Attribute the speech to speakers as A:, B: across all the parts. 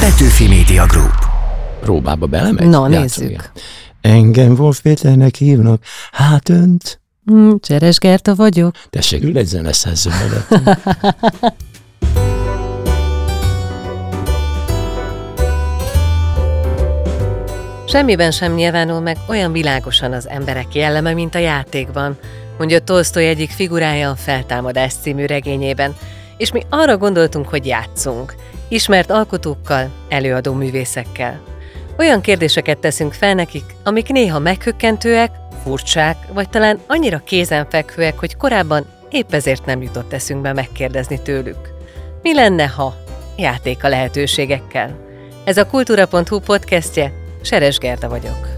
A: Petőfi Media Group.
B: Próbába belemegy?
C: Na,
B: Játszol,
C: nézzük.
B: igen. Engem Wolf Péternek hívnak, hát önt.
C: Mm, Cseres Gerta vagyok.
B: Tessék, ül egy zeneszerző mellett.
C: Semmiben sem nyilvánul meg olyan világosan az emberek jelleme, mint a játékban, mondja Tolstoy egyik figurája a Feltámadás című regényében, és mi arra gondoltunk, hogy játszunk, ismert alkotókkal, előadó művészekkel. Olyan kérdéseket teszünk fel nekik, amik néha meghökkentőek, furcsák, vagy talán annyira kézenfekvőek, hogy korábban épp ezért nem jutott eszünkbe megkérdezni tőlük. Mi lenne, ha? Játék a lehetőségekkel. Ez a kultúra.hu podcastje, Seres Gerda vagyok.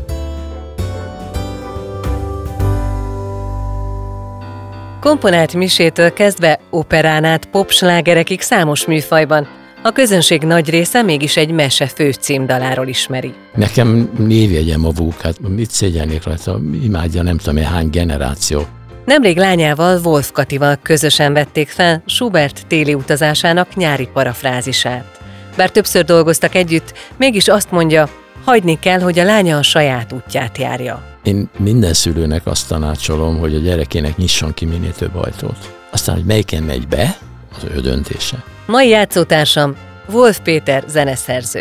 C: Komponált misétől kezdve operán át popslágerekig számos műfajban, a közönség nagy része mégis egy mese főcímdaláról ismeri.
B: Nekem névjegyem a vúk, hát mit szégyennék rajta, imádja nem tudom én hány generáció.
C: Nemrég lányával, Wolf Katival közösen vették fel Schubert téli utazásának nyári parafrázisát. Bár többször dolgoztak együtt, mégis azt mondja, hagyni kell, hogy a lánya a saját útját járja.
B: Én minden szülőnek azt tanácsolom, hogy a gyerekének nyisson ki minél több ajtót. Aztán, hogy melyiken megy be, az ő döntése.
C: Mai játszótársam Wolf Péter zeneszerző.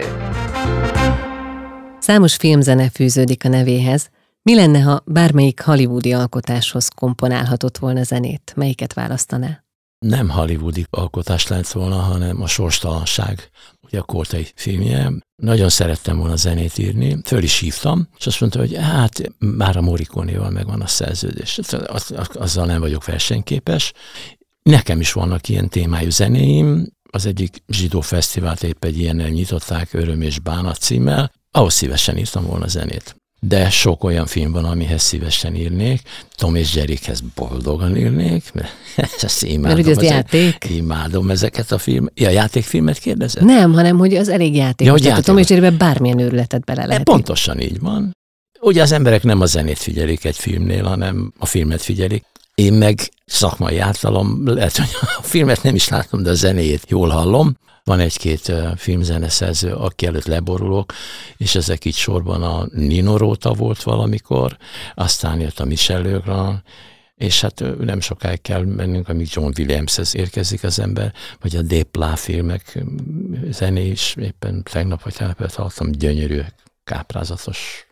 C: Számos filmzene fűződik a nevéhez. Mi lenne, ha bármelyik hollywoodi alkotáshoz komponálhatott volna zenét? Melyiket választaná?
B: Nem hollywoodi alkotás lett volna, hanem a sorstalanság, ugye a Kortai filmje. Nagyon szerettem volna zenét írni, föl is hívtam, és azt mondta, hogy hát már a Morikonéval megvan a szerződés. Az, az, azzal nem vagyok versenyképes. Nekem is vannak ilyen témájú zenéim, az egyik zsidó fesztivált épp egy ilyennel nyitották, Öröm és Bánat címmel, ahhoz szívesen írtam volna zenét. De sok olyan film van, amihez szívesen írnék. Tom és Jerryhez boldogan írnék, mert ezt imádom.
C: Mert ugye
B: ezeket,
C: játék?
B: Imádom ezeket a film. Ja, játékfilmet kérdezed?
C: Nem, hanem hogy az elég játék.
B: Ja, hogy
C: Tehát a Tom és Jerrybe bármilyen őrületet bele lehet.
B: pontosan így van. Ugye az emberek nem a zenét figyelik egy filmnél, hanem a filmet figyelik. Én meg szakmai általom, lehet, hogy a filmet nem is látom, de a zenéjét jól hallom. Van egy-két filmzeneszerző, aki előtt leborulok, és ezek így sorban a Nino Rota volt valamikor, aztán jött a Michel Legrand, és hát nem sokáig kell mennünk, amíg John Williamshez érkezik az ember, vagy a Dépla filmek zené is, éppen tegnap vagy tegnap hallottam, gyönyörű, káprázatos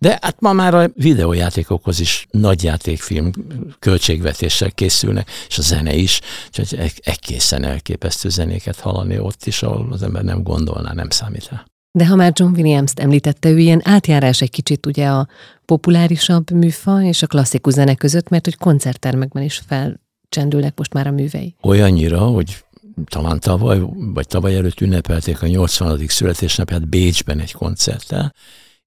B: de hát ma már a videójátékokhoz is nagy játékfilm költségvetéssel készülnek, és a zene is, úgyhogy egy- egészen elképesztő zenéket hallani ott is, ahol az ember nem gondolná, nem számít rá.
C: De ha már John Williams-t említette, ő ilyen átjárás egy kicsit ugye a populárisabb műfaj és a klasszikus zene között, mert hogy koncerttermekben is felcsendülnek most már a művei.
B: Olyannyira, hogy talán tavaly, vagy tavaly előtt ünnepelték a 80. születésnapját Bécsben egy koncerttel,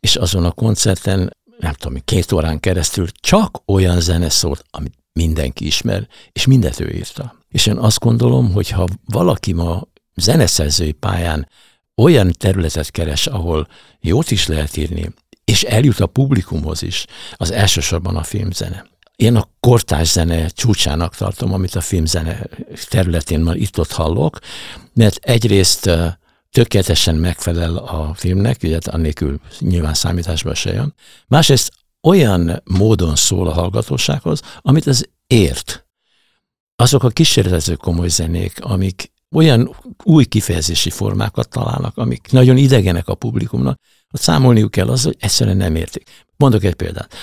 B: és azon a koncerten, nem tudom, két órán keresztül csak olyan zene szólt, amit mindenki ismer, és mindet ő írta. És én azt gondolom, hogy ha valaki ma zeneszerzői pályán olyan területet keres, ahol jót is lehet írni, és eljut a publikumhoz is, az elsősorban a filmzene. Én a kortás zene csúcsának tartom, amit a filmzene területén már itt-ott hallok, mert egyrészt tökéletesen megfelel a filmnek, ugye annélkül nyilván számításba se jön. Másrészt olyan módon szól a hallgatósághoz, amit az ért. Azok a kísérletező komoly zenék, amik olyan új kifejezési formákat találnak, amik nagyon idegenek a publikumnak, hogy számolniuk kell az, hogy egyszerűen nem értik. Mondok egy példát.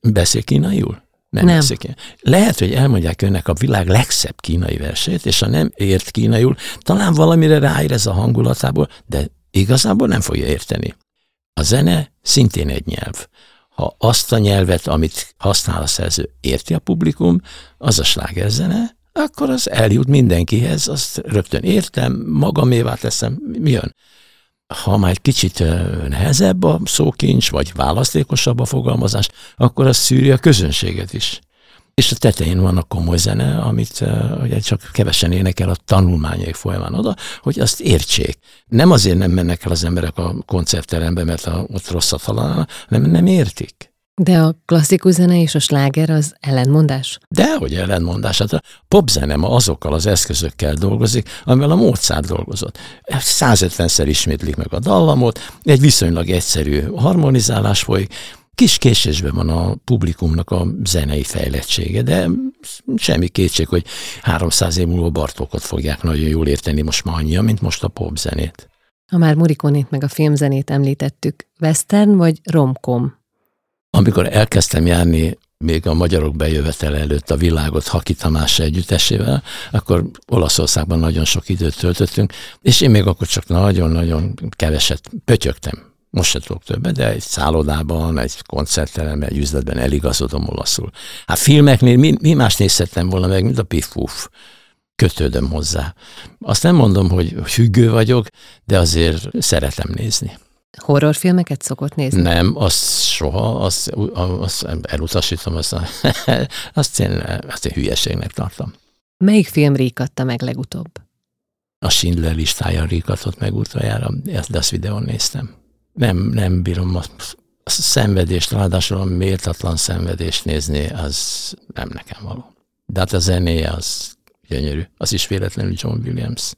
B: Beszél kínaiul? Nem,
C: Nem.
B: Lehet, hogy elmondják önnek a világ legszebb kínai versét, és ha nem ért kínaiul, talán valamire ráír ez a hangulatából, de igazából nem fogja érteni. A zene szintén egy nyelv. Ha azt a nyelvet, amit használ a szerző, érti a publikum, az a slágerzene, akkor az eljut mindenkihez, azt rögtön értem, magamévá teszem, mi jön. Ha már egy kicsit nehezebb a szókincs, vagy választékosabb a fogalmazás, akkor az szűri a közönséget is. És a tetején van a komoly zene, amit ugye csak kevesen énekel a tanulmányaik folyamán oda, hogy azt értsék. Nem azért nem mennek el az emberek a koncertterembe, mert a, ott rosszat hallanának, hanem nem értik.
C: De a klasszikus zene és a sláger az ellentmondás?
B: Dehogy ellentmondás. Hát a popzene ma azokkal az eszközökkel dolgozik, amivel a Mozart dolgozott. 150-szer ismétlik meg a dallamot, egy viszonylag egyszerű harmonizálás folyik, kis késésben van a publikumnak a zenei fejlettsége, de semmi kétség, hogy 300 év múlva Bartókot fogják nagyon jól érteni most már annyian, mint most a popzenét.
C: Ha már Murikonét meg a filmzenét említettük, western vagy romkom?
B: Amikor elkezdtem járni még a magyarok bejövetele előtt a világot Haki Tamás együttesével, akkor Olaszországban nagyon sok időt töltöttünk, és én még akkor csak nagyon-nagyon keveset pötyögtem. Most se tudok többet, de egy szállodában, egy koncertteremben, egy üzletben eligazodom olaszul. Hát filmeknél mi, mi más nézhettem volna meg, mint a Pifuf kötődöm hozzá. Azt nem mondom, hogy függő vagyok, de azért szeretem nézni.
C: Horrorfilmeket szokott nézni?
B: Nem, azt soha, azt, azt elutasítom, azt, azt, én, azt én hülyeségnek tartom.
C: Melyik film ríkatta meg legutóbb?
B: A Schindler listája ríkatott meg utoljára, de azt videón néztem. Nem, nem bírom a, a szenvedést, ráadásul a méltatlan szenvedést nézni, az nem nekem való. De hát a zenéje az gyönyörű. Az is véletlenül John Williams.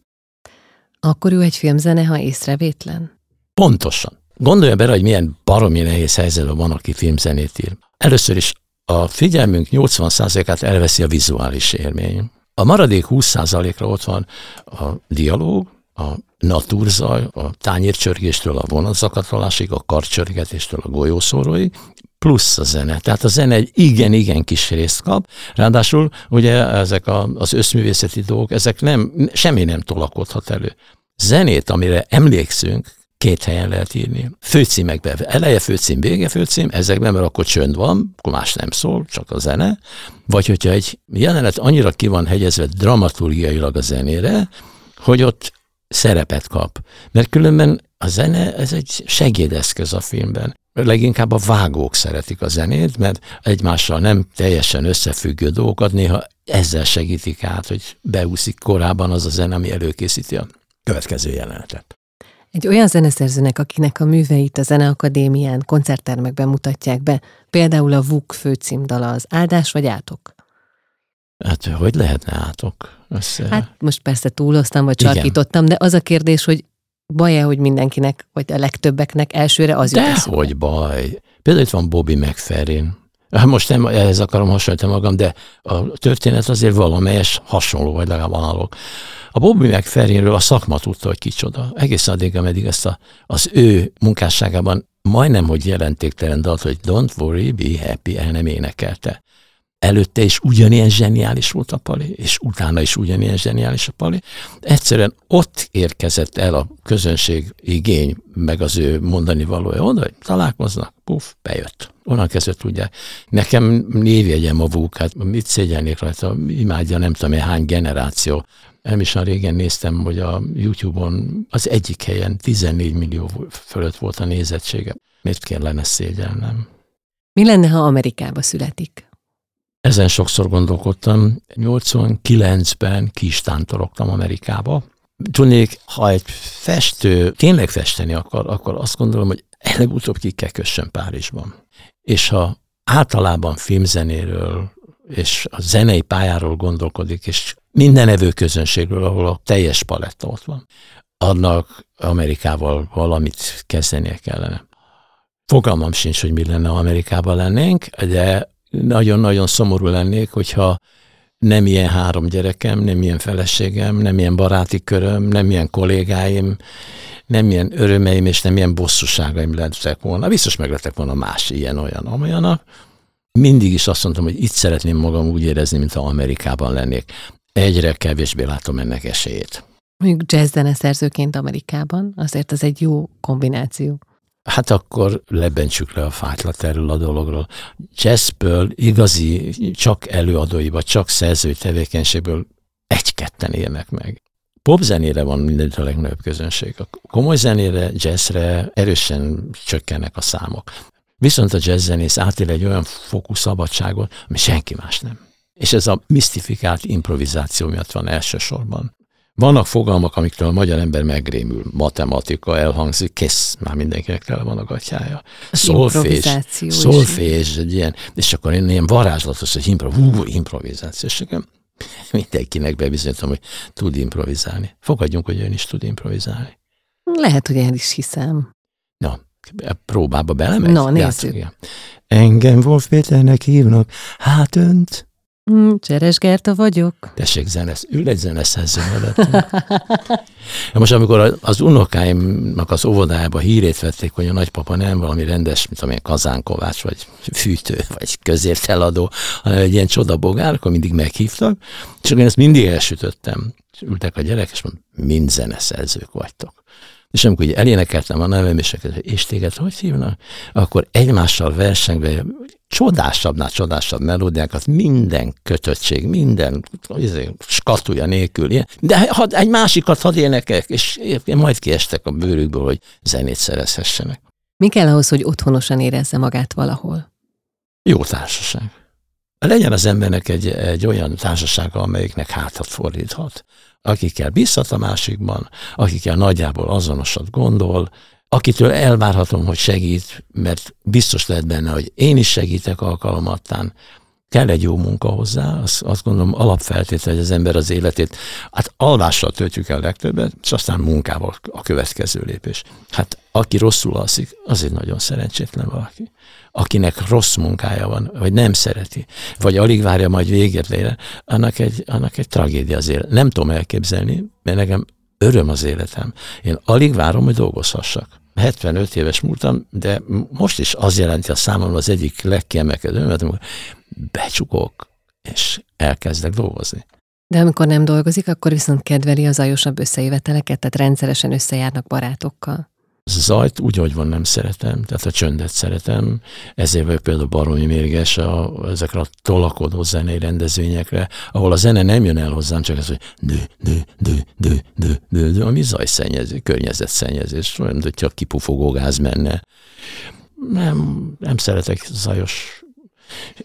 C: Akkor ő egy filmzene, ha észrevétlen?
B: Pontosan. Gondolja bele, hogy milyen baromi nehéz helyzetben van, aki filmzenét ír. Először is a figyelmünk 80%-át elveszi a vizuális élmény. A maradék 20%-ra ott van a dialóg, a naturzaj, a tányércsörgéstől a vonatzakatolásig, a karcsörgetéstől a golyószóróig, plusz a zene. Tehát a zene egy igen-igen kis részt kap, ráadásul ugye ezek a, az összművészeti dolgok, ezek nem, semmi nem tolakodhat elő. Zenét, amire emlékszünk, két helyen lehet írni. Főcímekben, eleje főcím, vége főcím, ezekben, mert akkor csönd van, akkor más nem szól, csak a zene. Vagy hogyha egy jelenet annyira ki van hegyezve dramaturgiailag a zenére, hogy ott szerepet kap. Mert különben a zene, ez egy segédeszköz a filmben. Leginkább a vágók szeretik a zenét, mert egymással nem teljesen összefüggő dolgokat néha ezzel segítik át, hogy beúszik korábban az a zene, ami előkészíti a következő jelenetet.
C: Egy olyan zeneszerzőnek, akinek a műveit a Zeneakadémián, koncerttermekben mutatják be, például a VUK főcímdala az áldás vagy átok?
B: Hát hogy lehetne átok?
C: Össze... Hát most persze túloztam, vagy csarkítottam, de az a kérdés, hogy baj-e, hogy mindenkinek, vagy a legtöbbeknek elsőre az
B: jut hogy baj. Például itt van Bobby McFerrin. Hát most nem ehhez akarom hasonlítani magam, de a történet azért valamelyes hasonló, vagy legalább analóg. A Bobby McFerrinről a szakma tudta, hogy kicsoda. Egész addig, ameddig ezt a, az ő munkásságában majdnem, hogy jelentéktelen dalt, hogy Don't worry, be happy, el nem énekelte előtte is ugyanilyen zseniális volt a Pali, és utána is ugyanilyen zseniális a Pali. Egyszerűen ott érkezett el a közönség igény, meg az ő mondani valója oda, hogy találkoznak, puf, bejött. Onnan kezdett ugye. Nekem névjegyem a VUK, hát mit szégyelnék rajta, imádja nem tudom én hány generáció. Nem is a régen néztem, hogy a YouTube-on az egyik helyen 14 millió fölött volt a nézettsége. Miért kellene szégyelnem?
C: Mi lenne, ha Amerikába születik?
B: Ezen sokszor gondolkodtam. 89-ben ki is tántorogtam Amerikába. Tudnék, ha egy festő tényleg festeni akar, akkor azt gondolom, hogy előbb-utóbb ki kell kössön Párizsban. És ha általában filmzenéről és a zenei pályáról gondolkodik, és minden evő közönségről, ahol a teljes paletta ott van, annak Amerikával valamit kezdenie kellene. Fogalmam sincs, hogy mi lenne, ha Amerikában lennénk, de nagyon-nagyon szomorú lennék, hogyha nem ilyen három gyerekem, nem ilyen feleségem, nem ilyen baráti köröm, nem ilyen kollégáim, nem ilyen örömeim és nem ilyen bosszúságaim lettek volna. Biztos meglettek volna más ilyen-olyan, amolyanak. Mindig is azt mondtam, hogy itt szeretném magam úgy érezni, mint ha Amerikában lennék. Egyre kevésbé látom ennek esélyét.
C: Mondjuk jazz szerzőként Amerikában, azért az egy jó kombináció
B: hát akkor lebentsük le a fájtlat erről a dologról. Jazzből igazi, csak előadói, vagy csak szerzői tevékenységből egy-ketten érnek meg. Popzenére van mindent a legnagyobb közönség. A komoly zenére, jazzre erősen csökkennek a számok. Viszont a jazzzenész átél egy olyan fokú szabadságot, ami senki más nem. És ez a misztifikált improvizáció miatt van elsősorban. Vannak fogalmak, amiktől a magyar ember megrémül. Matematika elhangzik, kész, már mindenkinek tele van a gatyája. Szolfés, szolfés, egy ilyen, és akkor én ilyen varázslatos, hogy impro, hú, improvizáció. És mindenkinek bebizonyítom, hogy tud improvizálni. Fogadjunk, hogy ön is tud improvizálni.
C: Lehet, hogy én is hiszem.
B: Na, próbába belemegy?
C: Na, nézzük.
B: Engem Wolf Péternek hívnak, hát önt
C: Mm, Cseres Gerta vagyok.
B: Tessék, zenesz, ül egy zeneszerző Most amikor az unokáimnak az óvodájába hírét vették, hogy a nagypapa nem valami rendes, mint amilyen kazánkovács, vagy fűtő, vagy közérteladó, hanem egy ilyen csodabogár, akkor mindig meghívtak, és akkor én ezt mindig elsütöttem. És ültek a gyerek, és mondom, mind zeneszerzők vagytok. És amikor ugye elénekeltem a nevem, és, és téged hogy hívnak, akkor egymással versengve csodásabbnál csodásabb melódiákat, minden kötöttség, minden izé, skatúja nélkül. Ilyen. De ha egy másikat hadd énekek, és majd kiestek a bőrükből, hogy zenét szerezhessenek.
C: Mi kell ahhoz, hogy otthonosan érezze magát valahol?
B: Jó társaság. Legyen az embernek egy, egy olyan társasága, amelyiknek hátat fordíthat, akikkel bízhat a másikban, akikkel nagyjából azonosat gondol, akitől elvárhatom, hogy segít, mert biztos lehet benne, hogy én is segítek alkalomattán, kell egy jó munka hozzá, azt, azt gondolom alapfeltétel, hogy az ember az életét, hát alvással töltjük el legtöbbet, és aztán munkával a következő lépés. Hát aki rosszul alszik, az egy nagyon szerencsétlen valaki. Akinek rossz munkája van, vagy nem szereti, vagy alig várja majd végét lére, annak egy, annak egy tragédia az élet. Nem tudom elképzelni, mert nekem öröm az életem. Én alig várom, hogy dolgozhassak. 75 éves múltam, de most is az jelenti a számomra az egyik legkiemelkedő, mert becsukok, és elkezdek dolgozni.
C: De amikor nem dolgozik, akkor viszont kedveli az ajosabb összejöveteleket, tehát rendszeresen összejárnak barátokkal
B: zajt úgy, hogy van, nem szeretem, tehát a csöndet szeretem, ezért vagyok például baromi mérges a, ezekre a tolakodó zenei rendezvényekre, ahol a zene nem jön el hozzám, csak az, hogy dő, dő, dő, dő, dő, dő, dő, ami zajszennyező, környezetszennyezés, olyan, hogyha kipufogó gáz menne. Nem, nem szeretek zajos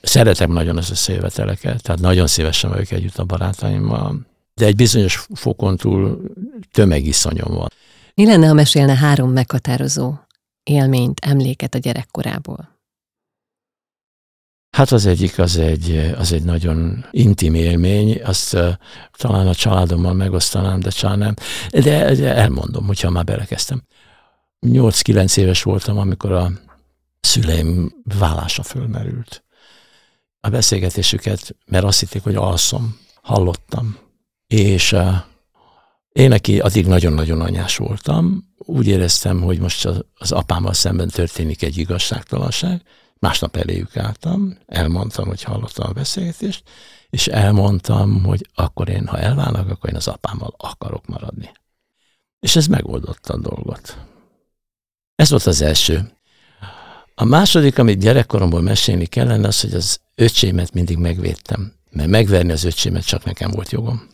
B: Szeretem nagyon az összejöveteleket, tehát nagyon szívesen vagyok együtt a barátaimmal, de egy bizonyos fokon túl tömegiszonyom van.
C: Mi lenne, ha mesélne három meghatározó élményt, emléket a gyerekkorából?
B: Hát az egyik az egy, az egy nagyon intim élmény, azt uh, talán a családommal megosztanám, de talán nem. De, de elmondom, hogyha már belekezdtem. 8-9 éves voltam, amikor a szüleim vállása fölmerült. A beszélgetésüket, mert azt hitték, hogy alszom, hallottam. És uh, én, aki addig nagyon-nagyon anyás voltam, úgy éreztem, hogy most az apámmal szemben történik egy igazságtalanság. Másnap eléjük álltam, elmondtam, hogy hallottam a beszélgetést, és elmondtam, hogy akkor én, ha elválnak, akkor én az apámmal akarok maradni. És ez megoldotta a dolgot. Ez volt az első. A második, amit gyerekkoromból mesélni kellene, az, hogy az öcsémet mindig megvédtem. Mert megverni az öcsémet csak nekem volt jogom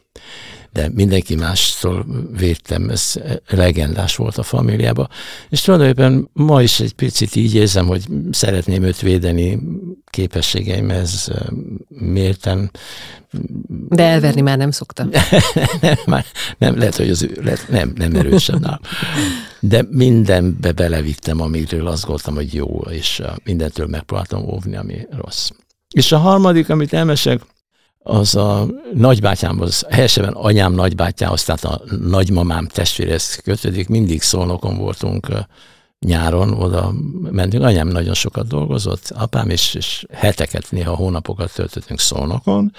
B: de mindenki mástól védtem, ez legendás volt a famíliában. És tulajdonképpen ma is egy picit így érzem, hogy szeretném őt védeni képességeimhez mérten.
C: De elverni már nem szoktam.
B: nem, már nem, lehet, hogy az ő, lehet, nem, nem erősebb nálam. De mindenbe belevittem, amiről azt gondoltam, hogy jó, és mindentől megpróbáltam óvni, ami rossz. És a harmadik, amit elmesek, az a nagybátyám, az helyesebben anyám nagybátyához, tehát a nagymamám testvérhez kötődik, mindig szolnokon voltunk nyáron, oda mentünk, anyám nagyon sokat dolgozott, apám, és, és heteket, néha hónapokat töltöttünk szolnokon,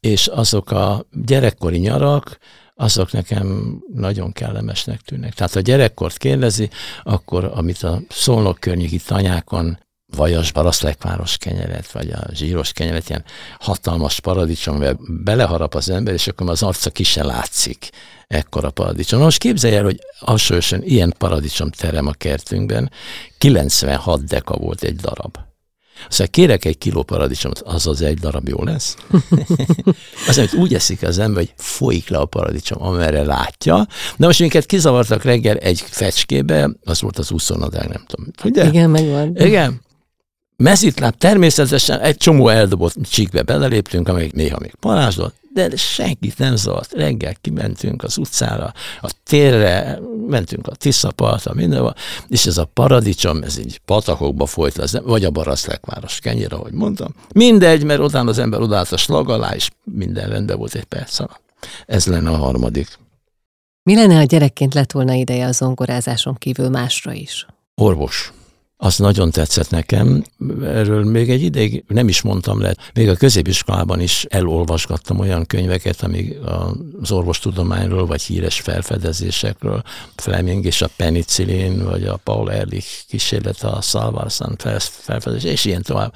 B: és azok a gyerekkori nyarak, azok nekem nagyon kellemesnek tűnnek. Tehát ha gyerekkort kérdezi, akkor amit a szolnok környéki tanyákon vajas baraszlekváros kenyeret, vagy a zsíros kenyeret, ilyen hatalmas paradicsom, mert beleharap az ember, és akkor az arca ki se látszik ekkora paradicsom. Most képzelj el, hogy hasonlóan ilyen paradicsom terem a kertünkben, 96 deka volt egy darab. Szóval kérek egy kiló paradicsomot, az az egy darab jó lesz. az, amit úgy eszik az ember, hogy folyik le a paradicsom, amerre látja. De most minket kizavartak reggel egy fecskébe, az volt az úszónadák, nem tudom.
C: Ugye? Igen, megvan.
B: Igen, Mezitláb természetesen egy csomó eldobott csíkbe beleléptünk, amelyik néha még parázsdott, de senkit nem zavart. Reggel kimentünk az utcára, a térre, mentünk a Tiszapartra, mindenhol, és ez a paradicsom, ez így patakokba folyt, az, vagy a Baraszlekváros kenyér, ahogy mondtam. Mindegy, mert utána az ember odállt a slag alá, és minden rendben volt egy perc alatt. Ez lenne a harmadik.
C: Mi lenne, ha gyerekként lett volna ideje a zongorázáson kívül másra is?
B: Orvos az nagyon tetszett nekem. Erről még egy ideig nem is mondtam le. Még a középiskolában is elolvasgattam olyan könyveket, amik az orvostudományról, vagy híres felfedezésekről, Fleming és a penicillin, vagy a Paul Ehrlich kísérlet a Szalvarszán felfedezés, és ilyen tovább.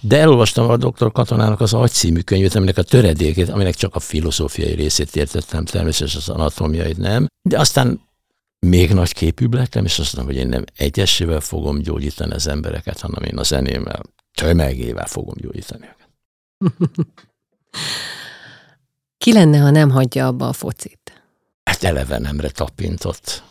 B: De elolvastam a doktor Katonának az Agy című könyvét, aminek a töredékét, aminek csak a filozófiai részét értettem, természetesen az anatómiait nem. De aztán még nagy képűbb lettem, és azt mondom, hogy én nem egyesével fogom gyógyítani az embereket, hanem én a zenémmel, tömegével fogom gyógyítani őket.
C: Ki lenne, ha nem hagyja abba a focit?
B: Hát eleve nemre tapintott.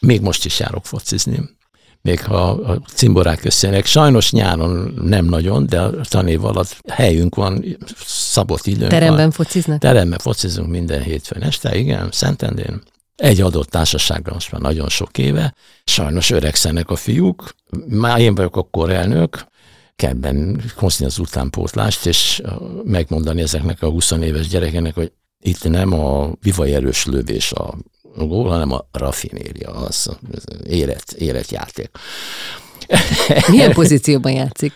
B: Még most is járok focizni. Még ha a cimborák összenek. Sajnos nyáron nem nagyon, de a tanév alatt helyünk van, szabott időnk
C: Teremben
B: van.
C: fociznak?
B: Teremben focizunk minden hétfőn este, igen, Szentendén egy adott társaságban most már nagyon sok éve, sajnos öregszenek a fiúk, már én vagyok a korelnök, kell hozni az utánpótlást, és megmondani ezeknek a 20 éves gyerekeknek, hogy itt nem a vivaj erős lövés a gól, hanem a rafinéria, az élet, életjáték.
C: Milyen pozícióban játszik?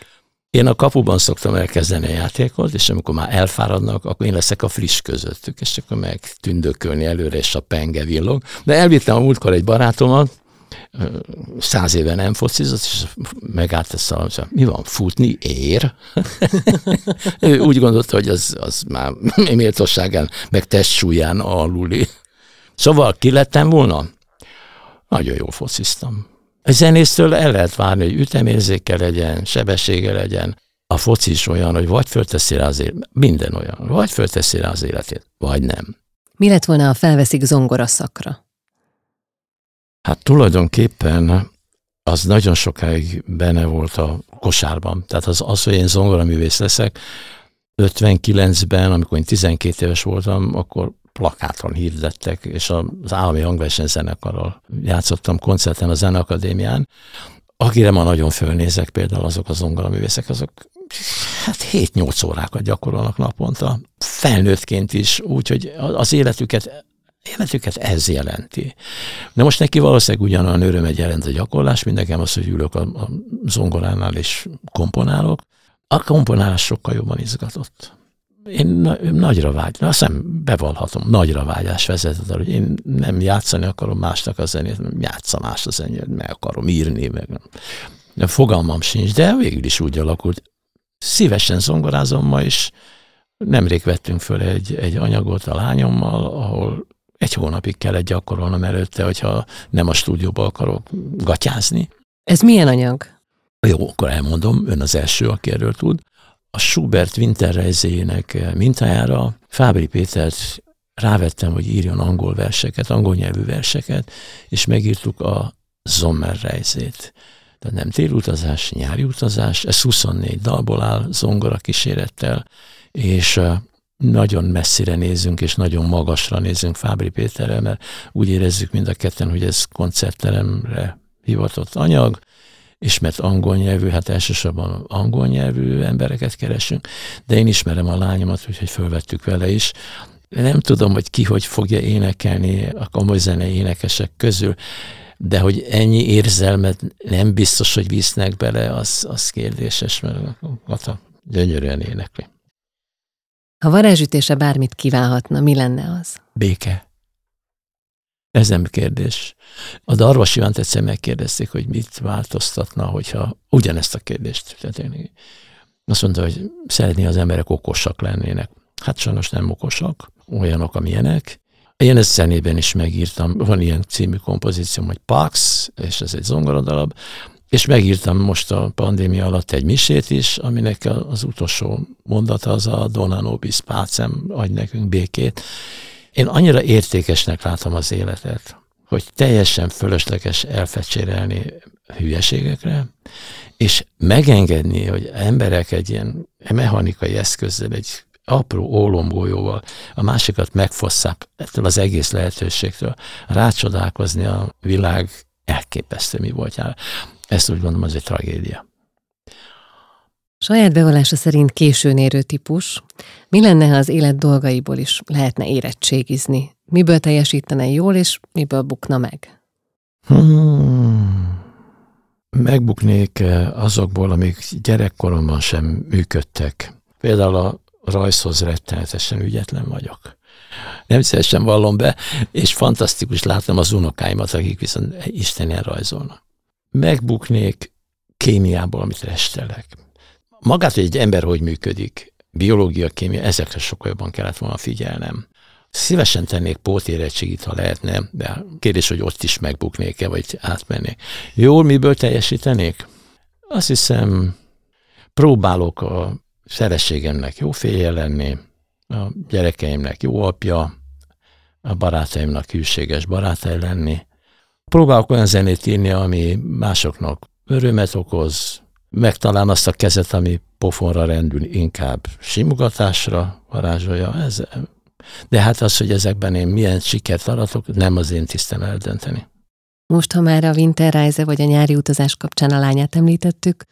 B: Én a kapuban szoktam elkezdeni a játékot, és amikor már elfáradnak, akkor én leszek a friss közöttük, és akkor meg tündökölni előre, és a penge villog. De elvittem a múltkor egy barátomat, száz éve nem focizott, és megállt ezt a, mi van, futni ér? ő úgy gondolta, hogy az, az már méltóságán, meg testsúlyán aluli. Szóval ki lettem volna? Nagyon jól fociztam. A zenésztől el lehet várni, hogy ütemérzéke legyen, sebessége legyen. A foci is olyan, hogy vagy fölteszi rá az életét, minden olyan, vagy fölteszi rá az életét, vagy nem.
C: Mi lett volna, ha felveszik zongora szakra?
B: Hát tulajdonképpen az nagyon sokáig benne volt a kosárban. Tehát az, az hogy én zongoraművész leszek, 59-ben, amikor én 12 éves voltam, akkor plakáton hirdettek, és az állami hangversenyzenekarral játszottam koncerten a Zeneakadémián, akire ma nagyon fölnézek, például azok a zongoraművészek, azok hát 7-8 órákat gyakorolnak naponta, felnőttként is, úgyhogy az életüket életüket ez jelenti. De most neki valószínűleg ugyanolyan örömet jelent a gyakorlás, mint nekem az, hogy ülök a, a zongoránál és komponálok. A komponálás sokkal jobban izgatott én nagyra vágy, azt hiszem bevallhatom, nagyra vágyás vezetett, hogy én nem játszani akarom másnak a zenét, nem játszom más a zenét, meg akarom írni, meg nem. De fogalmam sincs, de végül is úgy alakult. Szívesen zongorázom ma is. Nemrég vettünk föl egy, egy anyagot a lányommal, ahol egy hónapig kellett gyakorolnom előtte, hogyha nem a stúdióba akarok gatyázni.
C: Ez milyen anyag?
B: Jó, akkor elmondom, ön az első, aki erről tud a Schubert Winterreise-jének mintájára Fábri Pétert rávettem, hogy írjon angol verseket, angol nyelvű verseket, és megírtuk a Sommerreise-t. Tehát nem télutazás, nyári utazás, ez 24 dalból áll, zongora kísérettel, és nagyon messzire nézünk, és nagyon magasra nézünk Fábri Péterrel, mert úgy érezzük mind a ketten, hogy ez koncertteremre hivatott anyag, és mert angol nyelvű, hát elsősorban angol nyelvű embereket keresünk, de én ismerem a lányomat, úgyhogy fölvettük vele is. Nem tudom, hogy ki hogy fogja énekelni a komoly zenei énekesek közül, de hogy ennyi érzelmet nem biztos, hogy visznek bele, az, az kérdéses, mert Kata gyönyörűen énekli.
C: Ha varázsütése bármit kívánhatna, mi lenne az?
B: Béke. Ez nem kérdés. A Darvas Ivánt egyszer megkérdezték, hogy mit változtatna, hogyha ugyanezt a kérdést tették Azt mondta, hogy szeretné az emberek okosak lennének. Hát sajnos nem okosak, olyanok, amilyenek. Én ezt zenében is megírtam, van ilyen című kompozícióm, hogy Pax, és ez egy zongoradalab, és megírtam most a pandémia alatt egy misét is, aminek az utolsó mondata az a Dona Nobis Pacem, adj nekünk békét, én annyira értékesnek látom az életet, hogy teljesen fölösleges elfecsérelni hülyeségekre, és megengedni, hogy emberek egy ilyen mechanikai eszközzel, egy apró ólombolyóval a másikat megfosszák ettől az egész lehetőségtől, rácsodálkozni a világ elképesztő mi voltjára. Ezt úgy gondolom, az egy tragédia.
C: Saját bevallása szerint későn érő típus. Mi lenne, ha az élet dolgaiból is lehetne érettségizni? Miből teljesítene jól, és miből bukna meg?
B: Hmm. Megbuknék eh, azokból, amik gyerekkoromban sem működtek. Például a rajzhoz rettenetesen ügyetlen vagyok. Nem szívesen vallom be, és fantasztikus látnom az unokáimat, akik viszont istenien rajzolnak. Megbuknék kémiából, amit restelek. Magát, hogy egy ember hogy működik, biológia, kémia, ezekre sokkal jobban kellett volna figyelnem. Szívesen tennék pótérettségit, ha lehetne, de kérdés, hogy ott is megbuknék-e, vagy átmennék. Jól miből teljesítenék? Azt hiszem, próbálok a szerességemnek jó félje lenni, a gyerekeimnek jó apja, a barátaimnak hűséges barátai lenni. Próbálok olyan zenét írni, ami másoknak örömet okoz, megtalán azt a kezet, ami pofonra rendül, inkább simogatásra varázsolja. Ez, de hát az, hogy ezekben én milyen sikert aratok, nem az én tisztem eldönteni.
C: Most, ha már a Winterreise vagy a nyári utazás kapcsán a lányát említettük,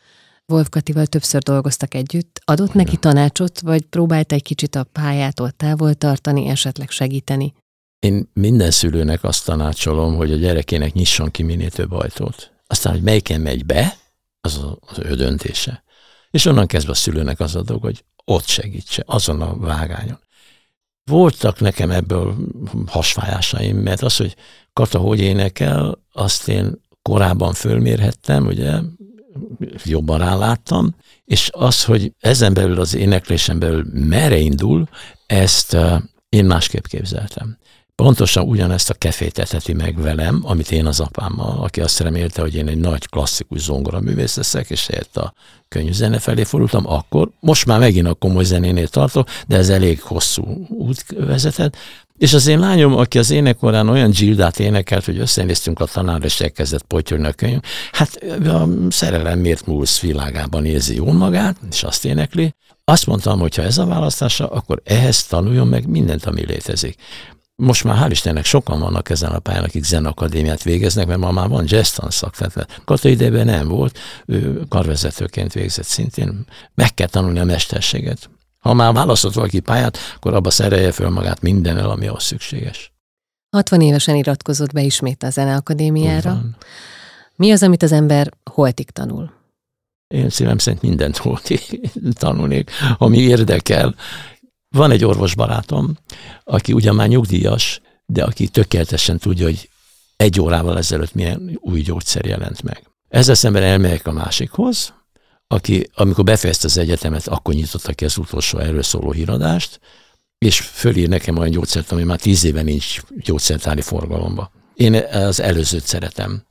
C: Wolf Katival többször dolgoztak együtt. Adott neki tanácsot, vagy próbált egy kicsit a pályától távol tartani, esetleg segíteni?
B: Én minden szülőnek azt tanácsolom, hogy a gyerekének nyisson ki minél több ajtót. Aztán, hogy melyiken megy be, az az ő döntése. És onnan kezdve a szülőnek az a dolog, hogy ott segítse, azon a vágányon. Voltak nekem ebből hasfájásaim, mert az, hogy Kata hogy énekel, azt én korábban fölmérhettem, ugye, jobban ráláttam, és az, hogy ezen belül az éneklésen belül merre indul, ezt én másképp képzeltem. Pontosan ugyanezt a kefét eteti meg velem, amit én az apámmal, aki azt remélte, hogy én egy nagy klasszikus zongoraművész leszek, és helyett a könnyű zene felé fordultam, akkor most már megint a komoly zenénél tartok, de ez elég hosszú út vezetett, és az én lányom, aki az énekorán olyan Gildát énekelt, hogy összenéztünk a tanár, és elkezdett potyolni a könyv, hát a szerelem miért múlsz világában érzi jól magát, és azt énekli. Azt mondtam, hogy ha ez a választása, akkor ehhez tanuljon meg mindent, ami létezik. Most már hál' Istennek sokan vannak ezen a pályán, akik zenakadémiát végeznek, mert ma már van jazz tanszak. Tehát Kata idejében nem volt, ő karvezetőként végzett szintén. Meg kell tanulni a mesterséget. Ha már választott valaki pályát, akkor abba szerelje föl magát mindennel, ami ahhoz szükséges.
C: 60 évesen iratkozott be ismét a Zeneakadémiára. Mi az, amit az ember holtig tanul?
B: Én szívem szerint mindent holtig tanulnék, ami érdekel. Van egy orvosbarátom, aki ugyan már nyugdíjas, de aki tökéletesen tudja, hogy egy órával ezelőtt milyen új gyógyszer jelent meg. Ezzel szemben elmegyek a másikhoz, aki, amikor befejezte az egyetemet, akkor nyitotta ki az utolsó erről szóló híradást, és fölír nekem olyan gyógyszert, ami már tíz éve nincs gyógyszertári forgalomba. Én az előzőt szeretem,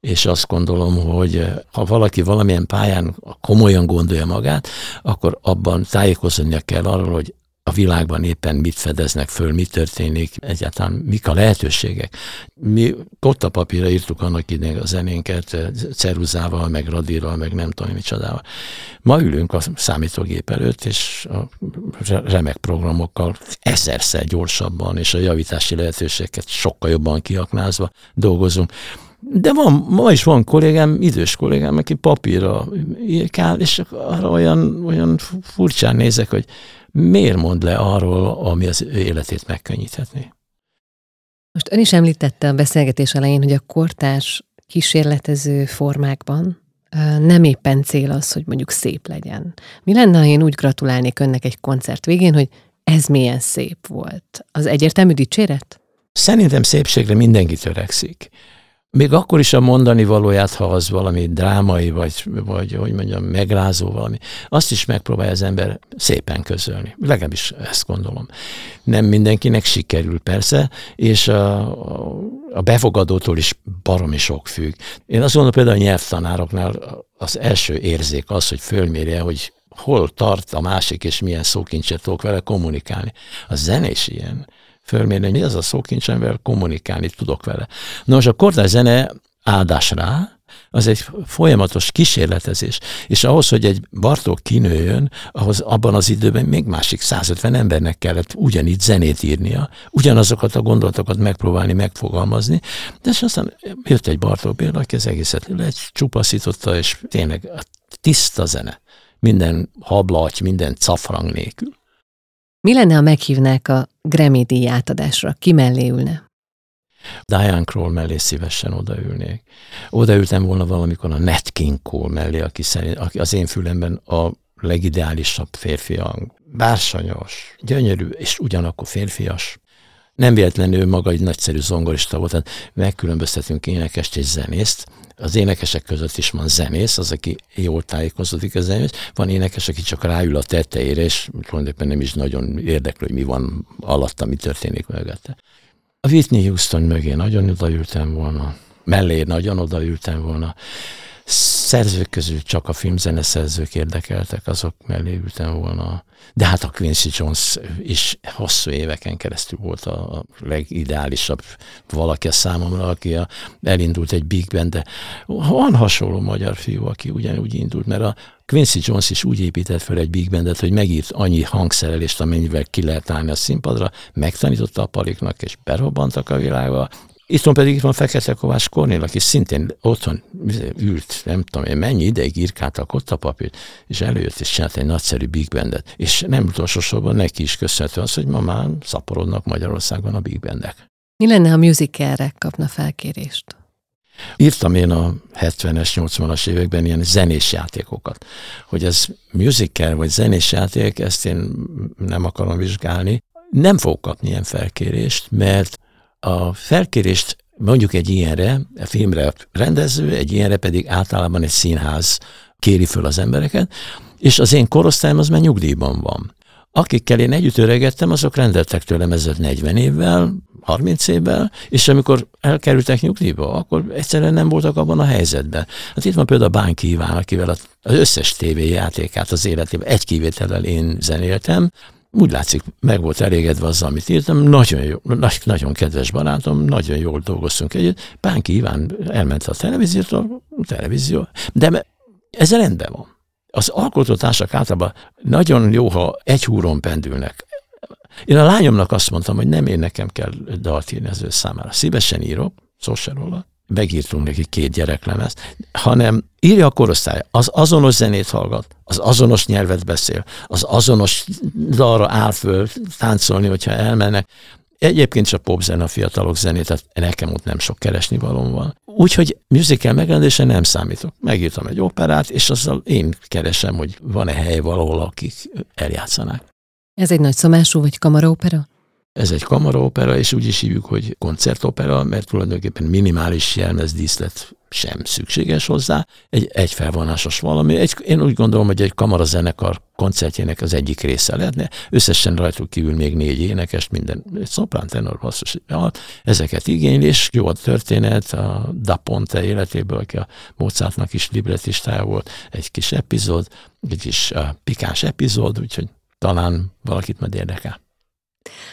B: és azt gondolom, hogy ha valaki valamilyen pályán komolyan gondolja magát, akkor abban tájékozódnia kell arról, hogy a világban éppen mit fedeznek föl, mi történik, egyáltalán mik a lehetőségek. Mi papírra írtuk annak idején a zenénket, ceruzával, meg radírral, meg nem tudom micsodával. Ma ülünk a számítógép előtt, és a remek programokkal ezerszer gyorsabban, és a javítási lehetőségeket sokkal jobban kiaknázva dolgozunk. De van, ma is van kollégám, idős kollégám, aki papírra írkál, és arra olyan, olyan furcsán nézek, hogy miért mond le arról, ami az ő életét megkönnyíthetné?
C: Most ön is említette a beszélgetés elején, hogy a kortárs kísérletező formákban nem éppen cél az, hogy mondjuk szép legyen. Mi lenne, ha én úgy gratulálnék önnek egy koncert végén, hogy ez milyen szép volt? Az egyértelmű dicséret?
B: Szerintem szépségre mindenki törekszik még akkor is a mondani valóját, ha az valami drámai, vagy, vagy hogy mondjam, megrázó valami, azt is megpróbálja az ember szépen közölni. Legalábbis ezt gondolom. Nem mindenkinek sikerül persze, és a, a befogadótól is baromi sok függ. Én azt gondolom például a nyelvtanároknál az első érzék az, hogy fölmérje, hogy hol tart a másik, és milyen szókincset tudok vele kommunikálni. A zenés ilyen fölmérni, hogy mi az a szókincs, amivel kommunikálni tudok vele. Nos, a kortárs zene áldás rá, az egy folyamatos kísérletezés. És ahhoz, hogy egy Bartók kinőjön, ahhoz abban az időben még másik 150 embernek kellett ugyanígy zenét írnia, ugyanazokat a gondolatokat megpróbálni megfogalmazni, de és aztán jött egy Bartók Béla, aki az egészet lecsupaszította, és tényleg tiszta zene. Minden hablaty, minden cafrang nélkül.
C: Mi lenne, ha meghívnák a Grammy díj átadásra? Ki mellé ülne?
B: Diane Kroll mellé szívesen odaülnék. Odaültem volna valamikor a Nat King Cole mellé, aki, szerint, aki az én fülemben a legideálisabb férfi hang. Bársanyos, gyönyörű, és ugyanakkor férfias. Nem véletlenül maga egy nagyszerű zongorista volt, tehát megkülönböztetünk énekest és zenészt. Az énekesek között is van zenész, az, aki jól tájékozódik a zenész. Van énekes, aki csak ráül a tetejére, és tulajdonképpen nem is nagyon érdeklő, hogy mi van alatta, mi történik mögötte. A Whitney Houston mögé nagyon odaültem volna, mellé nagyon odaültem volna. Szerzők közül csak a filmzeneszerzők érdekeltek, azok mellé ültem volna. De hát a Quincy Jones is hosszú éveken keresztül volt a legideálisabb valaki a számomra, aki a, elindult egy big band, de van hasonló magyar fiú, aki ugyanúgy indult, mert a Quincy Jones is úgy épített fel egy big bandet, hogy megírt annyi hangszerelést, amennyivel ki lehet állni a színpadra, megtanította a paliknak, és berobbantak a világba, Itthon pedig itt van Fekete Kovács Kornél, aki szintén otthon ült, nem tudom én mennyi ideig írkálta a kottapapírt, és előjött és csinált egy nagyszerű big bandet. És nem utolsó sorban neki is köszönhető az, hogy ma már szaporodnak Magyarországon a big bandek.
C: Mi lenne, ha musicalre kapna felkérést?
B: Írtam én a 70-es, 80-as években ilyen zenés játékokat. Hogy ez musical vagy zenés játék, ezt én nem akarom vizsgálni. Nem fogok kapni ilyen felkérést, mert a felkérést mondjuk egy ilyenre, a filmre rendező, egy ilyenre pedig általában egy színház kéri föl az embereket, és az én korosztályom az már nyugdíjban van. Akikkel én együtt öregettem, azok rendeltek tőlem ezzel 40 évvel, 30 évvel, és amikor elkerültek nyugdíjba, akkor egyszerűen nem voltak abban a helyzetben. Hát itt van például Bánki Iván, akivel az összes tévéjátékát az életében egy kivétellel én zenéltem, úgy látszik, meg volt elégedve azzal, amit írtam, nagyon, jó, nagyon kedves barátom, nagyon jól dolgoztunk együtt. Pánki Iván elment a televíziótól, televízió, de ez rendben van. Az alkotótársak általában nagyon jó, ha egy húron pendülnek. Én a lányomnak azt mondtam, hogy nem én nekem kell dalt írni az ő számára. Szívesen írok, szó se róla, megírtunk neki két gyereklemez, hanem írja a korosztály, az azonos zenét hallgat, az azonos nyelvet beszél, az azonos dalra áll föl táncolni, hogyha elmennek. Egyébként csak popzene a fiatalok zenét, tehát nekem ott nem sok keresni valóm van. Úgyhogy musical megrendése nem számítok. Megírtam egy operát, és azzal én keresem, hogy van-e hely valahol, akik eljátszanák.
C: Ez egy nagy szomású vagy kamaraopera?
B: Ez egy kamaraopera, és úgy is hívjuk, hogy koncertopera, mert tulajdonképpen minimális jelmezdíszlet sem szükséges hozzá. Egy egyfelvonásos valami. Egy, én úgy gondolom, hogy egy kamarazenekar koncertjének az egyik része lehetne. Összesen rajtuk kívül még négy énekes, minden szoprán, tenor, basszus, ezeket igényli, és jó a történet, a Da Ponte életéből, aki a Mozartnak is libretistája volt, egy kis epizód, egy kis uh, pikáns epizód, úgyhogy talán valakit majd érdekel.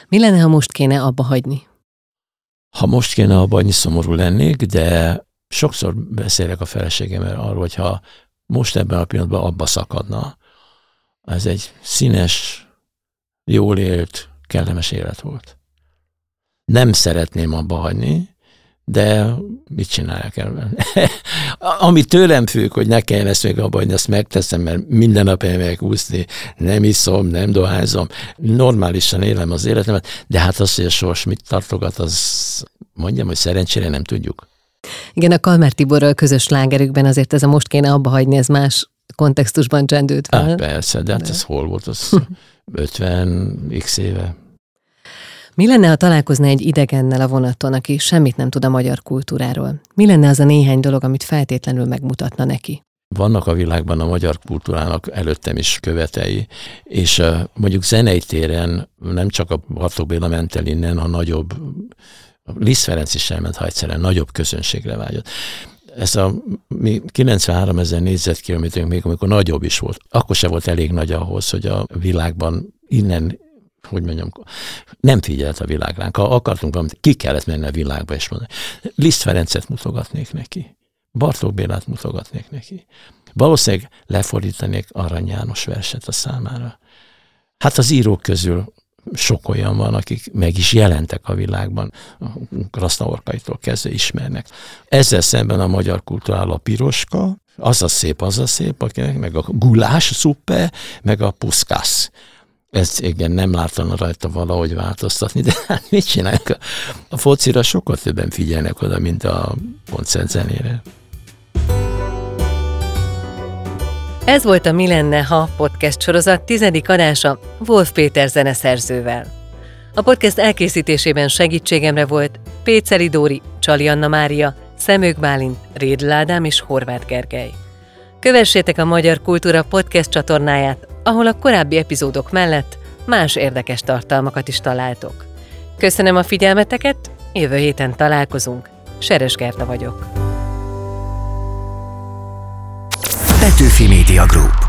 C: Mi lenne, ha most kéne abba hagyni?
B: Ha most kéne abba hagyni, szomorú lennék, de sokszor beszélek a feleségemmel arról, hogy ha most ebben a pillanatban abba szakadna, ez egy színes, jól élt, kellemes élet volt. Nem szeretném abba hagyni, de mit csinálják el? Ami tőlem függ, hogy ne kelljen ezt még abba, hogy ezt megteszem, mert minden nap elmegyek úszni, nem iszom, nem dohányzom, normálisan élem az életemet, de hát az, hogy a sors mit tartogat, az mondjam, hogy szerencsére nem tudjuk.
C: Igen, a Kalmer Tiborral közös lágerükben azért ez a most kéne abba hagyni, ez más kontextusban csendült fel.
B: Hát persze, de hát ez hol volt, az 50 x éve.
C: Mi lenne, ha találkozna egy idegennel a vonaton, aki semmit nem tud a magyar kultúráról? Mi lenne az a néhány dolog, amit feltétlenül megmutatna neki?
B: Vannak a világban a magyar kultúrának előttem is követei, és mondjuk zenei téren nem csak a Bartók Béla ment innen, a nagyobb, Liszt Ferenc is elment, ha egyszerűen nagyobb közönségre vágyott ez a mi 93 ezer négyzetkilométerünk még amikor nagyobb is volt, akkor se volt elég nagy ahhoz, hogy a világban innen hogy mondjam, nem figyelt a világ ránk. Ha akartunk valamit, ki kellett menni a világba és mondani. Liszt Ferencet mutogatnék neki. Bartók Bélát mutogatnék neki. Valószínűleg lefordítanék Arany János verset a számára. Hát az írók közül sok olyan van, akik meg is jelentek a világban, Krasznaorkaitól kezdve ismernek. Ezzel szemben a magyar kultúrál a piroska, az a szép, az a szép, akinek meg a gulás szuppe, meg a puszkász. Ezt igen, nem láttam rajta valahogy változtatni, de hát mit csinálják? A focira sokkal többen figyelnek oda, mint a koncertzenére.
C: Ez volt a Mi lenne, ha podcast sorozat tizedik adása Wolf Péter zeneszerzővel. A podcast elkészítésében segítségemre volt Péceli Dóri, Csali Anna Mária, Szemők Bálint, Rédl és Horváth Gergely. Kövessétek a Magyar Kultúra podcast csatornáját, ahol a korábbi epizódok mellett más érdekes tartalmakat is találtok. Köszönöm a figyelmeteket, jövő héten találkozunk. Seres Gerta vagyok.
A: Petőfi Media Group